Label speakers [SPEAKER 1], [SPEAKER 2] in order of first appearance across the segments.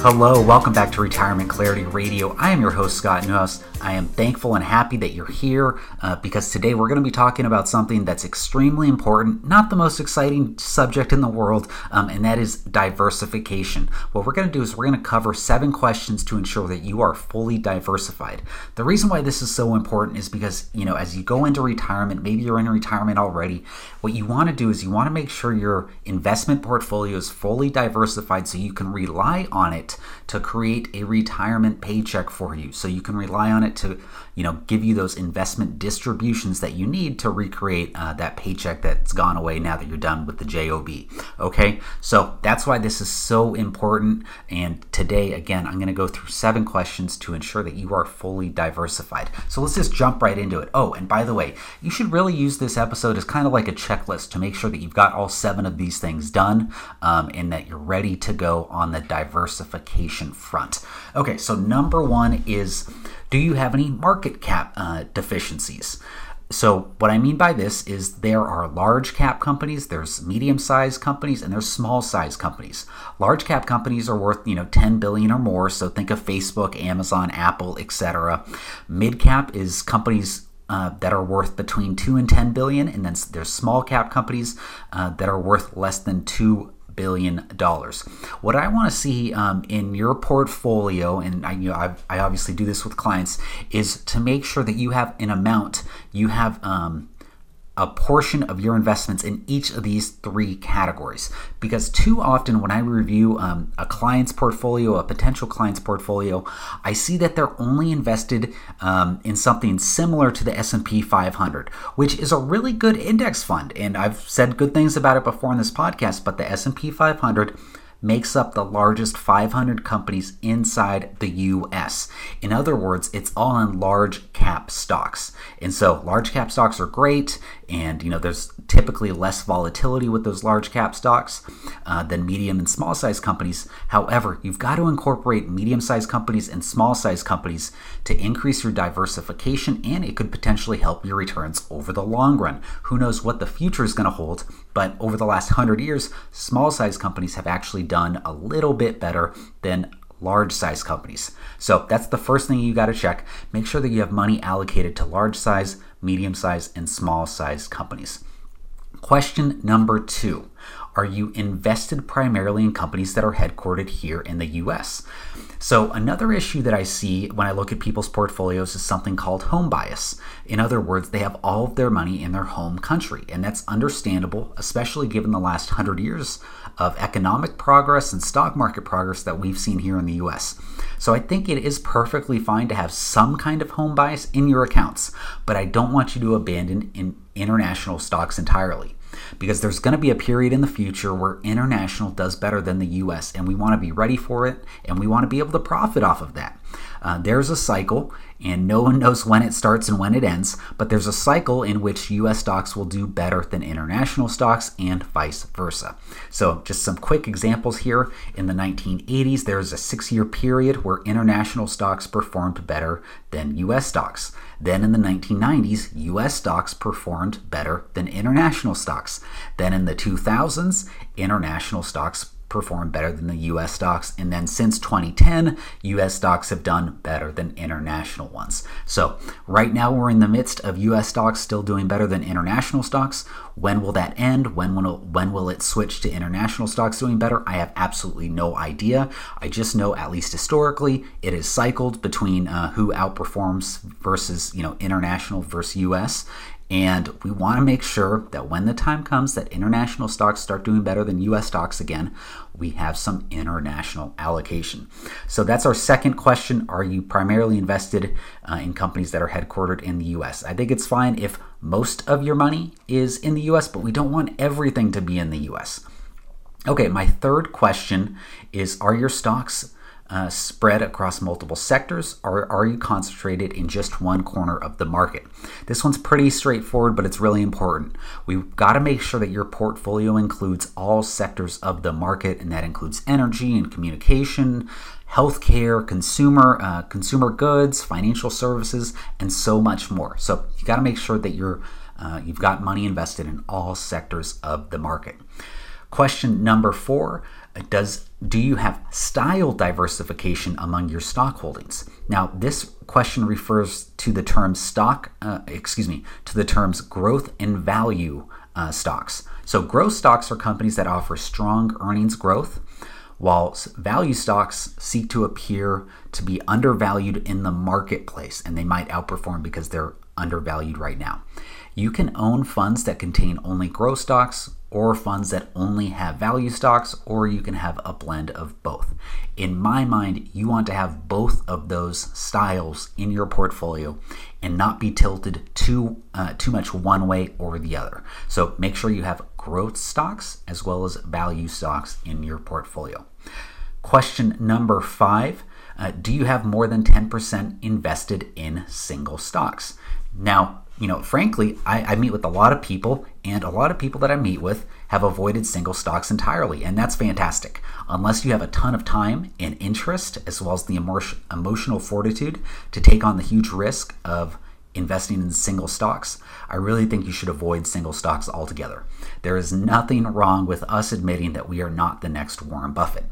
[SPEAKER 1] Hello, welcome back to Retirement Clarity Radio. I am your host, Scott Newhouse. I am thankful and happy that you're here uh, because today we're going to be talking about something that's extremely important, not the most exciting subject in the world, um, and that is diversification. What we're going to do is we're going to cover seven questions to ensure that you are fully diversified. The reason why this is so important is because, you know, as you go into retirement, maybe you're in retirement already, what you want to do is you want to make sure your investment portfolio is fully diversified so you can rely on it to create a retirement paycheck for you. So you can rely on it to, you know, give you those investment distributions that you need to recreate uh, that paycheck that's gone away now that you're done with the job. Okay, so that's why this is so important. And today, again, I'm going to go through seven questions to ensure that you are fully diversified. So let's just jump right into it. Oh, and by the way, you should really use this episode as kind of like a checklist to make sure that you've got all seven of these things done um, and that you're ready to go on the diversification front. Okay, so number one is do you have any market cap uh, deficiencies? So, what I mean by this is there are large cap companies, there's medium sized companies, and there's small sized companies. Large cap companies are worth, you know, 10 billion or more, so think of Facebook, Amazon, Apple, etc. Mid cap is companies uh, that are worth between 2 and 10 billion, and then there's small cap companies uh, that are worth less than 2 billion dollars. What I want to see um, in your portfolio, and I, you know, I, I, obviously do this with clients, is to make sure that you have an amount, you have um, a portion of your investments in each of these three categories. Because too often, when I review um, a client's portfolio, a potential client's portfolio, I see that they're only invested um, in something similar to the S&P 500, which is a really good index fund. And I've said good things about it before in this podcast. But the S&P 500 makes up the largest 500 companies inside the US. In other words, it's all in large cap stocks. And so large cap stocks are great and you know there's typically less volatility with those large cap stocks uh, than medium and small size companies. However, you've got to incorporate medium sized companies and small size companies to increase your diversification and it could potentially help your returns over the long run. Who knows what the future is going to hold, but over the last 100 years, small size companies have actually done a little bit better than large size companies. So that's the first thing you got to check. Make sure that you have money allocated to large size, medium size, and small size companies. Question number two Are you invested primarily in companies that are headquartered here in the US? So, another issue that I see when I look at people's portfolios is something called home bias. In other words, they have all of their money in their home country, and that's understandable, especially given the last hundred years of economic progress and stock market progress that we've seen here in the US. So, I think it is perfectly fine to have some kind of home bias in your accounts, but I don't want you to abandon in international stocks entirely because there's going to be a period in the future where international does better than the US, and we want to be ready for it and we want to be able to profit off of that. Uh, there's a cycle, and no one knows when it starts and when it ends, but there's a cycle in which US stocks will do better than international stocks and vice versa. So, just some quick examples here. In the 1980s, there was a six year period where international stocks performed better than US stocks. Then in the 1990s, US stocks performed better than international stocks. Then in the 2000s, international stocks performed better than the US stocks. And then since 2010, US stocks have done better than international ones. So right now we're in the midst of US stocks still doing better than international stocks. When will that end? When will when will it switch to international stocks doing better? I have absolutely no idea. I just know, at least historically, it is cycled between uh, who outperforms versus you know international versus US, and we want to make sure that when the time comes that international stocks start doing better than US stocks again, we have some international allocation. So that's our second question. Are you primarily invested uh, in companies that are headquartered in the US? I think it's fine if most of your money is in the US, but we don't want everything to be in the US. Okay, my third question is Are your stocks uh, spread across multiple sectors, or are you concentrated in just one corner of the market? This one's pretty straightforward, but it's really important. We've got to make sure that your portfolio includes all sectors of the market, and that includes energy and communication, healthcare, consumer, uh, consumer goods, financial services, and so much more. So you got to make sure that you're uh, you've got money invested in all sectors of the market. Question number four does do you have style diversification among your stock holdings? Now, this question refers to the term stock, uh, excuse me, to the terms growth and value uh, stocks. So, growth stocks are companies that offer strong earnings growth, while value stocks seek to appear to be undervalued in the marketplace and they might outperform because they're undervalued right now. You can own funds that contain only growth stocks or funds that only have value stocks, or you can have a blend of both. In my mind, you want to have both of those styles in your portfolio and not be tilted too uh, too much one way or the other. So make sure you have growth stocks as well as value stocks in your portfolio. Question number five uh, Do you have more than 10% invested in single stocks? Now, you know, frankly, I, I, meet with a lot of people, and a lot of people that I meet with have avoided single stocks entirely, and that's fantastic. Unless you have a ton of time and interest, as well as the emotional fortitude to take on the huge risk of investing in single stocks, I really think you should avoid single stocks altogether. There is nothing wrong with us admitting that we are not the next Warren Buffett.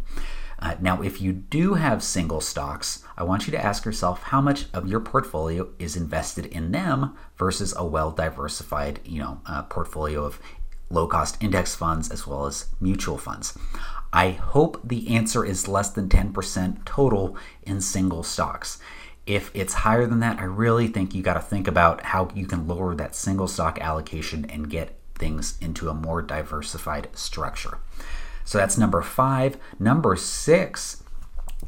[SPEAKER 1] Uh, now, if you do have single stocks, I want you to ask yourself how much of your portfolio is invested in them versus a well diversified, you know, uh, portfolio of low cost index funds as well as mutual funds. I hope the answer is less than 10% total in single stocks. If it's higher than that, I really think you got to think about how you can lower that single stock allocation and get things into a more diversified structure. So that's number five. Number six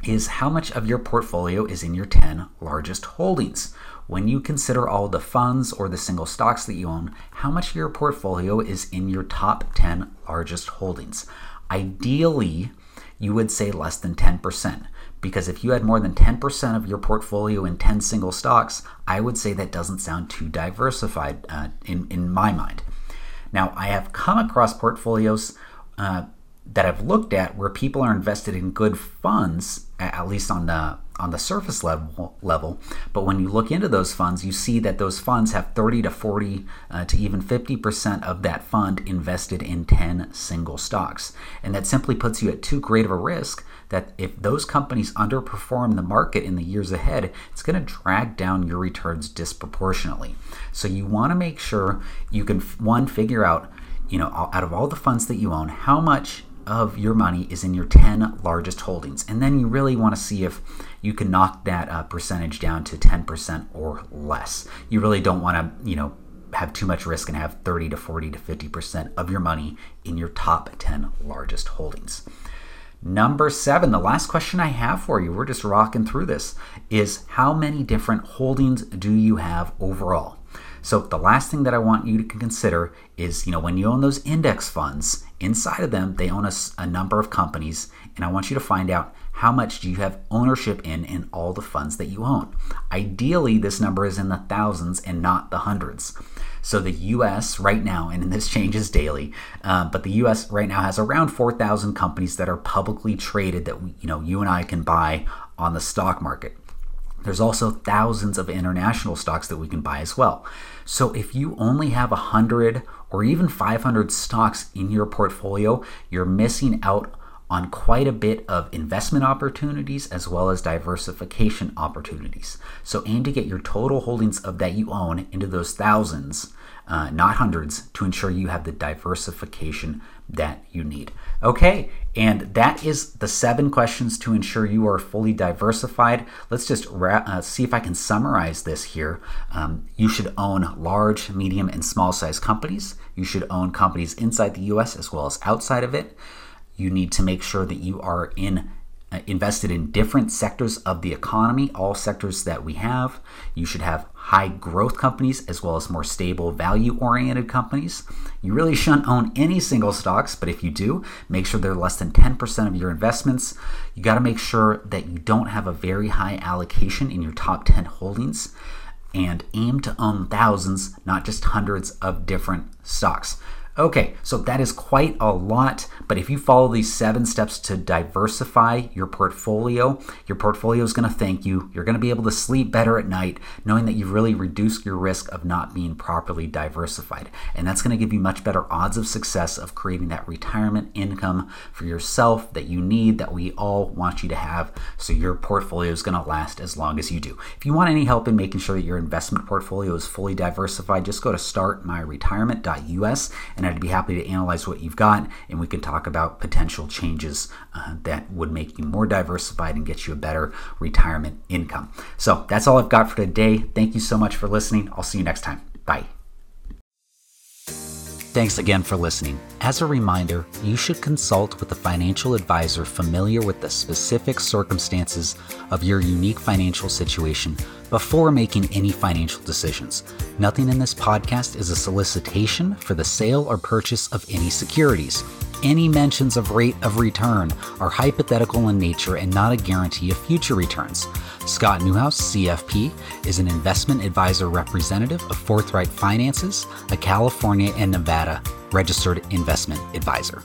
[SPEAKER 1] is how much of your portfolio is in your 10 largest holdings. When you consider all the funds or the single stocks that you own, how much of your portfolio is in your top 10 largest holdings? Ideally, you would say less than 10%. Because if you had more than 10% of your portfolio in 10 single stocks, I would say that doesn't sound too diversified uh, in, in my mind. Now, I have come across portfolios uh, that I've looked at where people are invested in good funds, at least on the on the surface level level. But when you look into those funds, you see that those funds have 30 to 40 uh, to even 50 percent of that fund invested in 10 single stocks, and that simply puts you at too great of a risk. That if those companies underperform the market in the years ahead, it's going to drag down your returns disproportionately. So you want to make sure you can one figure out, you know, out of all the funds that you own, how much of your money is in your 10 largest holdings. And then you really want to see if you can knock that uh, percentage down to 10% or less. You really don't want to, you know, have too much risk and have 30 to 40 to 50% of your money in your top 10 largest holdings. Number seven, the last question I have for you, we're just rocking through this, is how many different holdings do you have overall? So the last thing that I want you to consider is, you know, when you own those index funds, inside of them they own a, a number of companies, and I want you to find out how much do you have ownership in in all the funds that you own. Ideally, this number is in the thousands and not the hundreds. So the U.S. right now, and this changes daily, uh, but the U.S. right now has around 4,000 companies that are publicly traded that you know you and I can buy on the stock market. There's also thousands of international stocks that we can buy as well. So if you only have 100 or even 500 stocks in your portfolio, you're missing out on quite a bit of investment opportunities as well as diversification opportunities. So aim to get your total holdings of that you own into those thousands, uh, not hundreds, to ensure you have the diversification that you need. Okay, and that is the seven questions to ensure you are fully diversified. Let's just ra- uh, see if I can summarize this here. Um, you should own large, medium, and small size companies. You should own companies inside the US as well as outside of it. You need to make sure that you are in Uh, invested in different sectors of the economy, all sectors that we have. You should have high growth companies as well as more stable, value oriented companies. You really shouldn't own any single stocks, but if you do, make sure they're less than 10% of your investments. You got to make sure that you don't have a very high allocation in your top 10 holdings and aim to own thousands, not just hundreds of different stocks. Okay, so that is quite a lot, but if you follow these seven steps to diversify your portfolio, your portfolio is going to thank you. You're going to be able to sleep better at night knowing that you've really reduced your risk of not being properly diversified. And that's going to give you much better odds of success of creating that retirement income for yourself that you need, that we all want you to have, so your portfolio is going to last as long as you do. If you want any help in making sure that your investment portfolio is fully diversified, just go to startmyretirement.us and I'd be happy to analyze what you've got and we can talk about potential changes uh, that would make you more diversified and get you a better retirement income. So that's all I've got for today. Thank you so much for listening. I'll see you next time. Bye. Thanks again for listening. As a reminder, you should consult with a financial advisor familiar with the specific circumstances of your unique financial situation before making any financial decisions. Nothing in this podcast is a solicitation for the sale or purchase of any securities. Any mentions of rate of return are hypothetical in nature and not a guarantee of future returns. Scott Newhouse, CFP, is an investment advisor representative of Forthright Finances, a California and Nevada registered investment advisor.